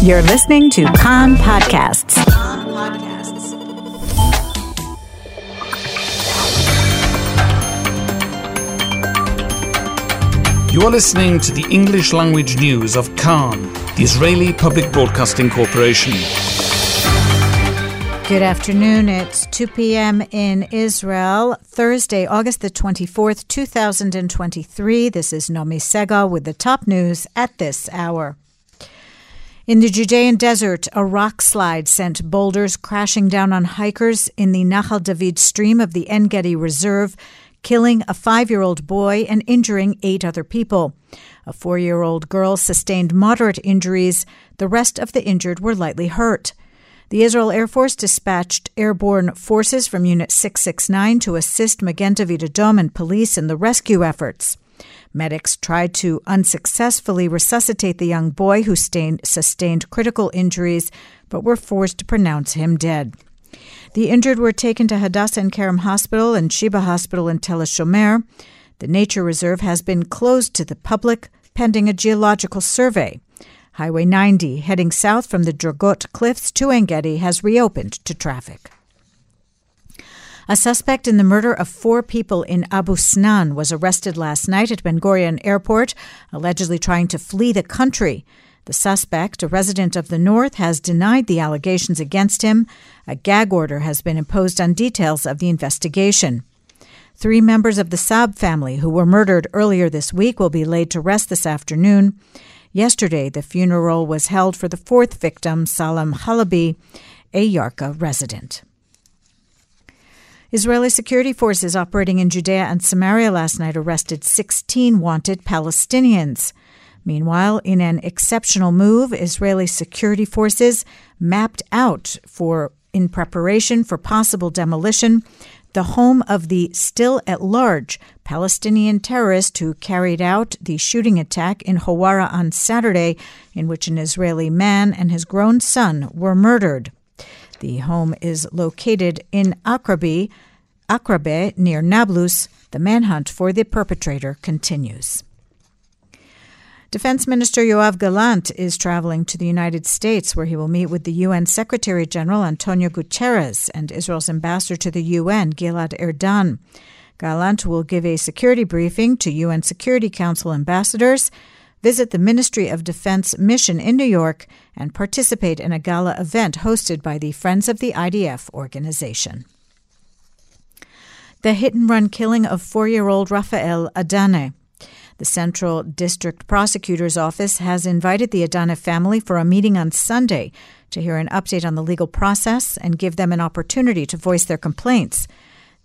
You're listening to Kan Podcasts. You are listening to the English language news of Kan, the Israeli Public Broadcasting Corporation. Good afternoon. It's 2 p.m. in Israel, Thursday, August the 24th, 2023. This is Nomi Segal with the top news at this hour. In the Judean desert, a rock slide sent boulders crashing down on hikers in the Nahal David stream of the En Gedi Reserve, killing a five year old boy and injuring eight other people. A four year old girl sustained moderate injuries. The rest of the injured were lightly hurt. The Israel Air Force dispatched airborne forces from Unit 669 to assist Magen David Adom and police in the rescue efforts. Medics tried to unsuccessfully resuscitate the young boy who sustained critical injuries but were forced to pronounce him dead. The injured were taken to Hadassah Ein Kerem Hospital and Sheba Hospital in Tel Shomer. The nature reserve has been closed to the public pending a geological survey. Highway 90, heading south from the Dragot Cliffs to En Gedi, has reopened to traffic. A suspect in the murder of four people in Abu Snan was arrested last night at Ben Gurion Airport, allegedly trying to flee the country. The suspect, a resident of the north, has denied the allegations against him. A gag order has been imposed on details of the investigation. Three members of the Saab family who were murdered earlier this week will be laid to rest this afternoon. Yesterday, the funeral was held for the fourth victim, Salam Halabi, a Yarka resident. Israeli security forces operating in Judea and Samaria last night arrested 16 wanted Palestinians. Meanwhile, in an exceptional move, Israeli security forces mapped out for in preparation for possible demolition the home of the still at large Palestinian terrorist who carried out the shooting attack in Huwara on Saturday, in which an Israeli man and his grown son were murdered. The home is located in Akrabi, Akrabe near Nablus. The manhunt for the perpetrator continues. Defense Minister Yoav Gallant is traveling to the United States, where he will meet with the UN Secretary General Antonio Guterres and Israel's ambassador to the UN, Gilad Erdan. Gallant will give a security briefing to UN Security Council ambassadors, visit the Ministry of Defense mission in New York, and participate in a gala event hosted by the Friends of the IDF organization. The hit and run killing of four year old Rafael Adana the Central District Prosecutor's Office has invited the Adana family for a meeting on Sunday to hear an update on the legal process and give them an opportunity to voice their complaints.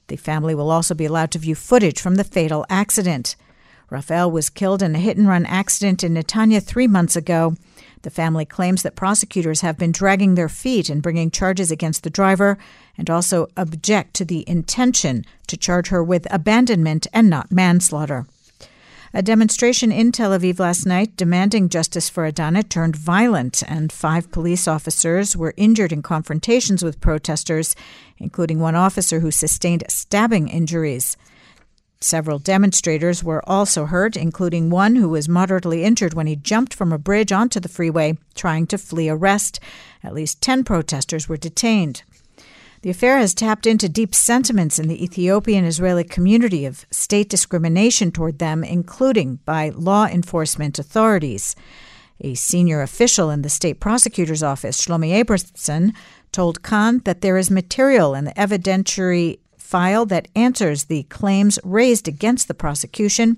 The family will also be allowed to view footage from the fatal accident. Rafael was killed in a hit and run accident in Netanya three months ago. The family claims that prosecutors have been dragging their feet in bringing charges against the driver and also object to the intention to charge her with abandonment and not manslaughter. A demonstration in Tel Aviv last night demanding justice for Adana turned violent, and five police officers were injured in confrontations with protesters, including one officer who sustained stabbing injuries. Several demonstrators were also hurt, including one who was moderately injured when he jumped from a bridge onto the freeway trying to flee arrest. At least 10 protesters were detained. The affair has tapped into deep sentiments in the Ethiopian Israeli community of state discrimination toward them, including by law enforcement authorities. A senior official in the state prosecutor's office, Shlomi Abramson, told Kan that there is material in the evidentiary file that answers the claims raised against the prosecution.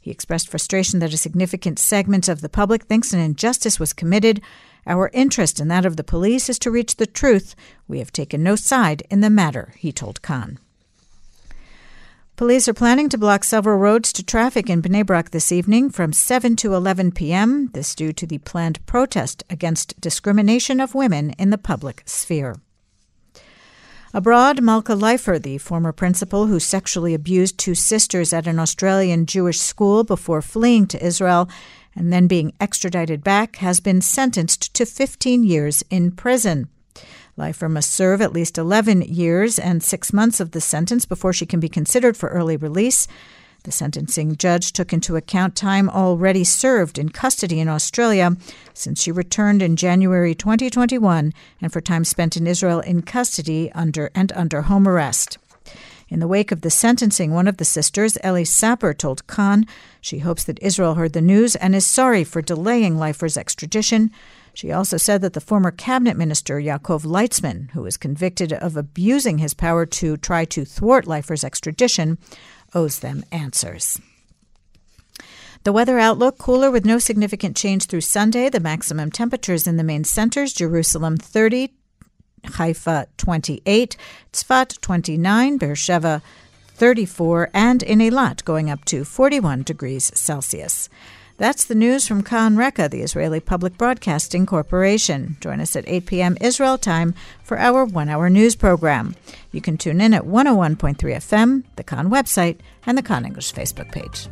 He expressed frustration that a significant segment of the public thinks an injustice was committed our interest and that of the police is to reach the truth. We have taken no side in the matter, he told Kan. Police are planning to block several roads to traffic in Bnei Brak this evening from 7 to 11 p.m. This due to the planned protest against discrimination of women in the public sphere. Abroad, Malka Leifer, the former principal who sexually abused two sisters at an Australian Jewish school before fleeing to Israel, and then being extradited back, has been sentenced to 15 years in prison. Leifer must serve at least 11 years and six months of the sentence before she can be considered for early release. The sentencing judge took into account time already served in custody in Australia since she returned in January 2021 and for time spent in Israel in custody under and under home arrest. In the wake of the sentencing, one of the sisters, Elly Sapper, told Kan she hopes that Israel heard the news and is sorry for delaying Leifer's extradition. She also said that the former cabinet minister, Yaakov Litzman, who was convicted of abusing his power to try to thwart Leifer's extradition, owes them answers. The weather outlook cooler with no significant change through Sunday. The maximum temperatures in the main centers Jerusalem 30, Haifa 28, Tzfat 29, Beersheba 34, and in Eilat going up to 41 degrees Celsius. That's the news from Kan Reka, the Israeli Public Broadcasting Corporation. Join us at 8 p.m. Israel time for our one hour news program. You can tune in at 101.3 FM, the Kan website, and the Kan English Facebook page.